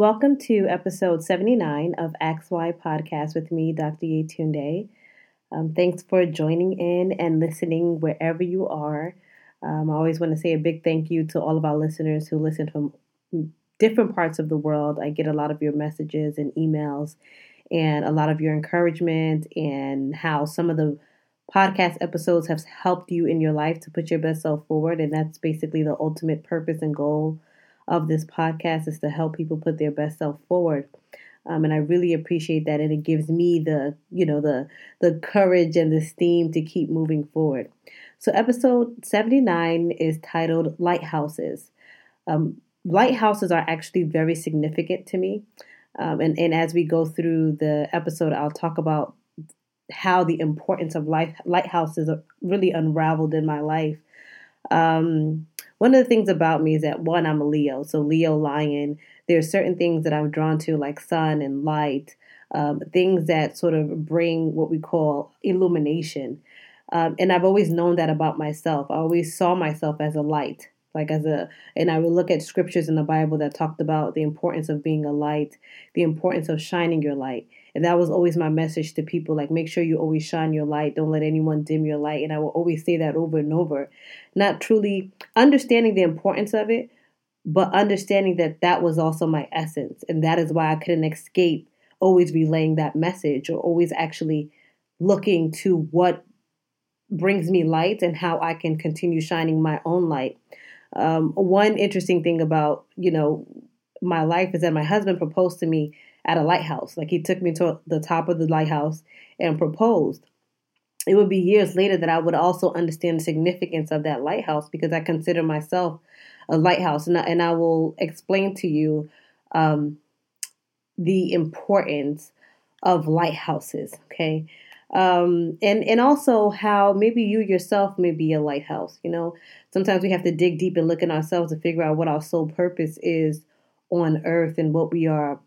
Welcome to episode 79 of XY Podcast with me, Dr. Yetunde. Um, thanks for joining in and listening wherever you are. Um, I always want to say a big thank you to all of our listeners who listen from different parts of the world. I get a lot of your messages and emails and a lot of your encouragement and how some of the podcast episodes have helped you in your life to put your best self forward. And that's basically the ultimate purpose and goal of this podcast is to help people put their best self forward. Um, and I really appreciate that, and it gives me the you know the the courage and the steam to keep moving forward. So episode seventy nine is titled Lighthouses. Um, lighthouses are actually very significant to me, um, and and as we go through the episode, I'll talk about how the importance of life lighthouses really unraveled in my life. Um, one of the things about me is that one, I'm a Leo, so Leo lion. There are certain things that I'm drawn to, like sun and light, um, things that sort of bring what we call illumination. Um, and I've always known that about myself. I always saw myself as a light, like as a, and I would look at scriptures in the Bible that talked about the importance of being a light, the importance of shining your light. And that was always my message to people like, make sure you always shine your light. Don't let anyone dim your light. And I will always say that over and over. Not truly understanding the importance of it, but understanding that that was also my essence. And that is why I couldn't escape always relaying that message or always actually looking to what brings me light and how I can continue shining my own light. Um, one interesting thing about, you know, my life is that my husband proposed to me at a lighthouse. Like he took me to the top of the lighthouse and proposed. It would be years later that I would also understand the significance of that lighthouse because I consider myself a lighthouse. And I, and I will explain to you um, the importance of lighthouses, okay? Um, and and also how maybe you yourself may be a lighthouse. You know, sometimes we have to dig deep and look in ourselves to figure out what our sole purpose is on earth and what we are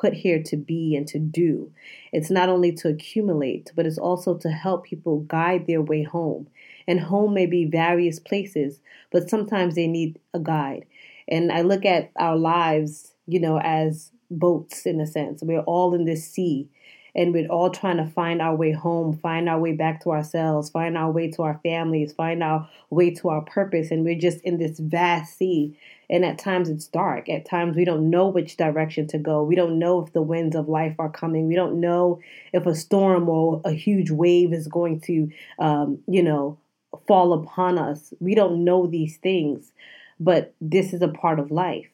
put here to be and to do. It's not only to accumulate, but it's also to help people guide their way home. And home may be various places, but sometimes they need a guide. And I look at our lives, you know, as boats in a sense. We're all in this sea and we're all trying to find our way home, find our way back to ourselves, find our way to our families, find our way to our purpose. And we're just in this vast sea. And at times it's dark. At times we don't know which direction to go. We don't know if the winds of life are coming. We don't know if a storm or a huge wave is going to, um, you know, fall upon us. We don't know these things. But this is a part of life.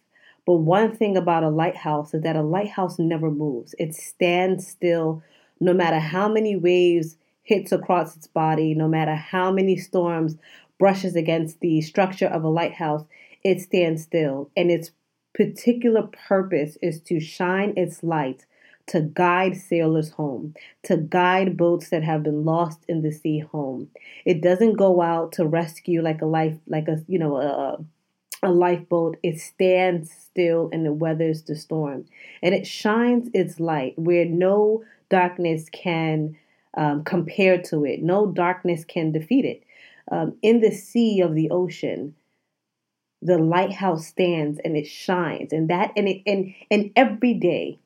But one thing about a lighthouse is that a lighthouse never moves. It stands still no matter how many waves hits across its body, no matter how many storms brushes against the structure of a lighthouse, it stands still. And its particular purpose is to shine its light to guide sailors home, to guide boats that have been lost in the sea home. It doesn't go out to rescue like a life, like a you know a, a lifeboat, it stands still and it weathers the storm. And it shines its light where no darkness can um, compare to it, no darkness can defeat it. Um, in the sea of the ocean, the lighthouse stands and it shines, and that and it and and every day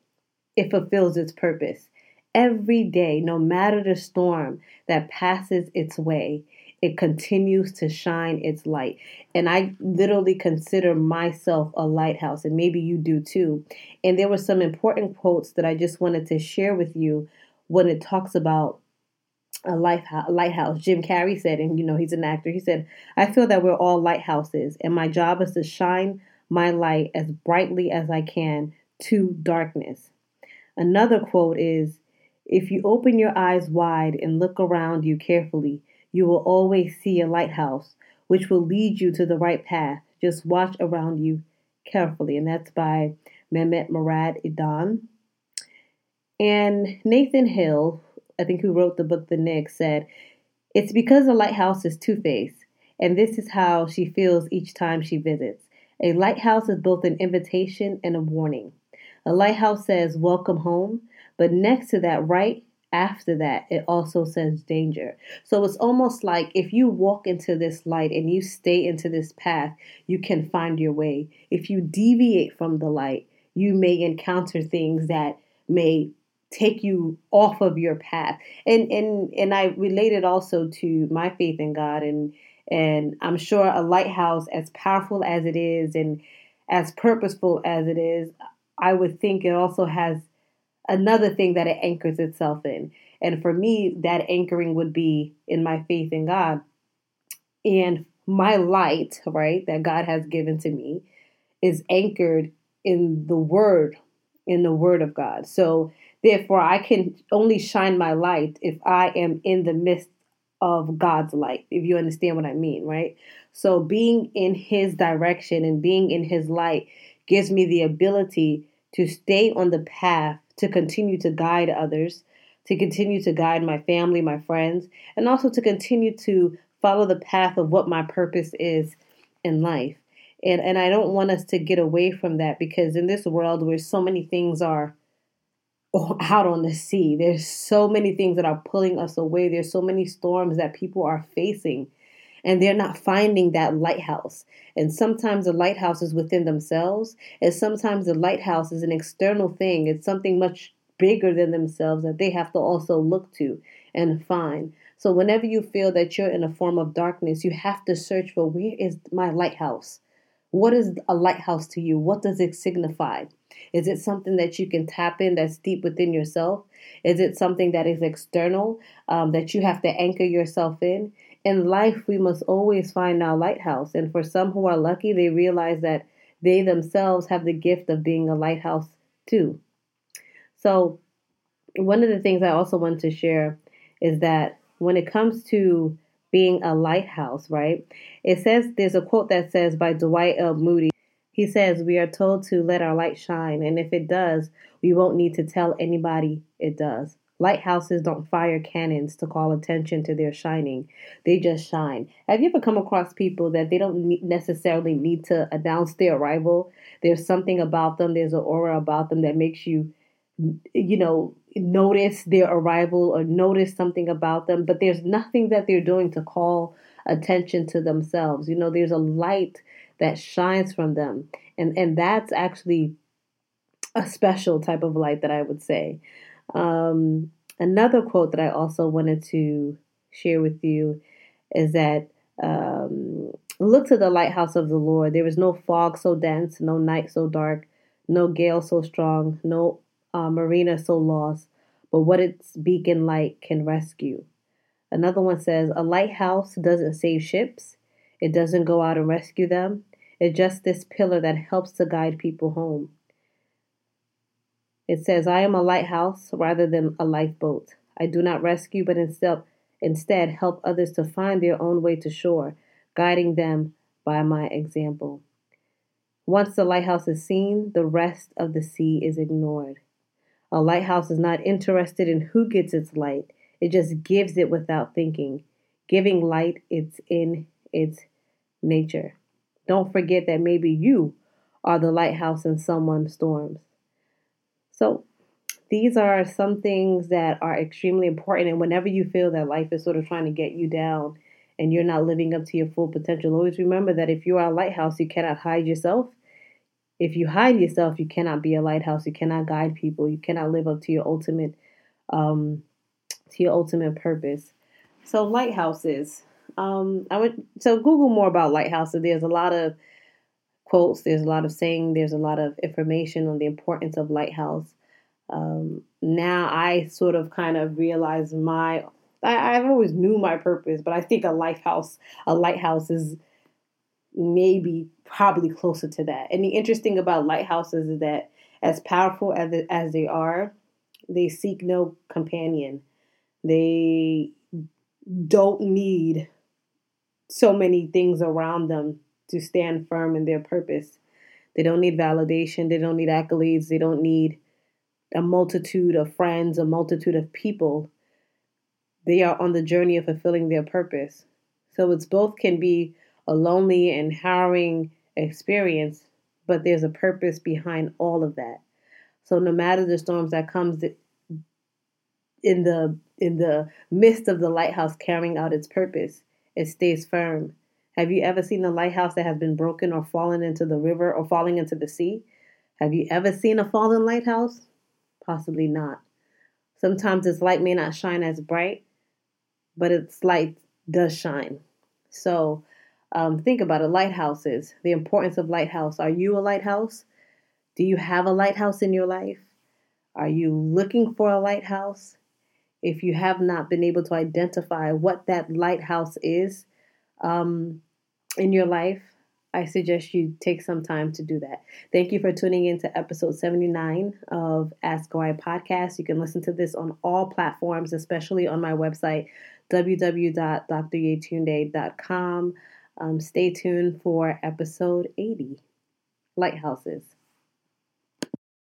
it fulfills its purpose. Every day, no matter the storm that passes its way, it continues to shine its light. And I literally consider myself a lighthouse, and maybe you do too. And there were some important quotes that I just wanted to share with you when it talks about a lighthouse. Jim Carrey said, and you know, he's an actor, he said, I feel that we're all lighthouses, and my job is to shine my light as brightly as I can to darkness. Another quote is, if you open your eyes wide and look around you carefully, you will always see a lighthouse which will lead you to the right path. Just watch around you carefully. And that's by Mehmet Murat Ildan. And Nathan Hill, I think who wrote the book The Nix, said, It's because a lighthouse is two faced, and this is how she feels each time she visits. A lighthouse is both an invitation and a warning. A lighthouse says, Welcome home, but next to that, right after that, it also says danger. So it's almost like if you walk into this light and you stay into this path, you can find your way. If you deviate from the light, you may encounter things that may take you off of your path. And and and I related also to my faith in God and and I'm sure a lighthouse as powerful as it is and as purposeful as it is, I would think it also has another thing that it anchors itself in. And for me, that anchoring would be in my faith in God. And my light, right, that God has given to me is anchored in the word, in the word of God. So therefore, I can only shine my light if I am in the midst of God's light, if you understand what I mean, right? So being in his direction and being in his light gives me the ability to stay on the path to continue to guide others, to continue to guide my family, my friends, and also to continue to follow the path of what my purpose is in life. And and I don't want us to get away from that because in this world where so many things are out on the sea, there's so many things that are pulling us away. There's so many storms that people are facing and they're not finding that lighthouse. And sometimes the lighthouse is within themselves, and sometimes the lighthouse is an external thing. It's something much bigger than themselves that they have to also look to and find. So whenever you feel that you're in a form of darkness, you have to search for where is my lighthouse? What is a lighthouse to you? What does it signify? Is it something that you can tap in that's deep within yourself? Is it something that is external um, that you have to anchor yourself in? In life, we must always find our lighthouse. And for some who are lucky, they realize that they themselves have the gift of being a lighthouse too. So, one of the things I also want to share is that when it comes to being a lighthouse, right? It says there's a quote that says by Dwight L. Moody. He says, We are told to let our light shine, and if it does, we won't need to tell anybody it does. Lighthouses don't fire cannons to call attention to their shining. They just shine. Have you ever come across people that they don't necessarily need to announce their arrival? There's something about them, there's an aura about them that makes you, you know, notice their arrival or notice something about them, but there's nothing that they're doing to call attention to themselves. You know, there's a light that shines from them. And and that's actually a special type of light that I would say. Um, another quote that I also wanted to share with you is that um, look to the lighthouse of the Lord. There is no fog so dense, no night so dark, no gale so strong, no uh, marina so lost, but what its beacon light can rescue. Another one says, A lighthouse doesn't save ships, it doesn't go out and rescue them. It's just this pillar that helps to guide people home. It says, I am a lighthouse rather than a lifeboat. I do not rescue, but instead, instead help others to find their own way to shore, guiding them by my example. Once the lighthouse is seen, the rest of the sea is ignored. A lighthouse is not interested in who gets its light, it just gives it without thinking. Giving light, it's in its nature. Don't forget that maybe you are the lighthouse in someone's storms. So, these are some things that are extremely important. And whenever you feel that life is sort of trying to get you down and you're not living up to your full potential, always remember that if you are a lighthouse, you cannot hide yourself. If you hide yourself, you cannot be a lighthouse. You cannot guide people. You cannot live up to your ultimate, um, to your ultimate purpose. So lighthouses. Um, I would so Google more about lighthouses. There's a lot of quotes, there's a lot of saying, there's a lot of information on the importance of lighthouse. Um, now I sort of kind of realize my I, I've always knew my purpose, but I think a lighthouse a lighthouse is maybe probably closer to that. And the interesting about lighthouses is that as powerful as as they are, they seek no companion. They don't need so many things around them to stand firm in their purpose. They don't need validation, they don't need accolades, they don't need a multitude of friends, a multitude of people. They are on the journey of fulfilling their purpose. So it's both can be a lonely and harrowing experience, but there's a purpose behind all of that. So no matter the storms that comes in the in the midst of the lighthouse carrying out its purpose, it stays firm have you ever seen a lighthouse that has been broken or fallen into the river or falling into the sea? Have you ever seen a fallen lighthouse? Possibly not. Sometimes its light may not shine as bright, but its light does shine. So um, think about it lighthouses, the importance of lighthouse. Are you a lighthouse? Do you have a lighthouse in your life? Are you looking for a lighthouse? If you have not been able to identify what that lighthouse is um, in your life, I suggest you take some time to do that. Thank you for tuning in to episode 79 of Ask Why podcast. You can listen to this on all platforms, especially on my website, www.dryetunde.com. Um, stay tuned for episode 80 Lighthouses.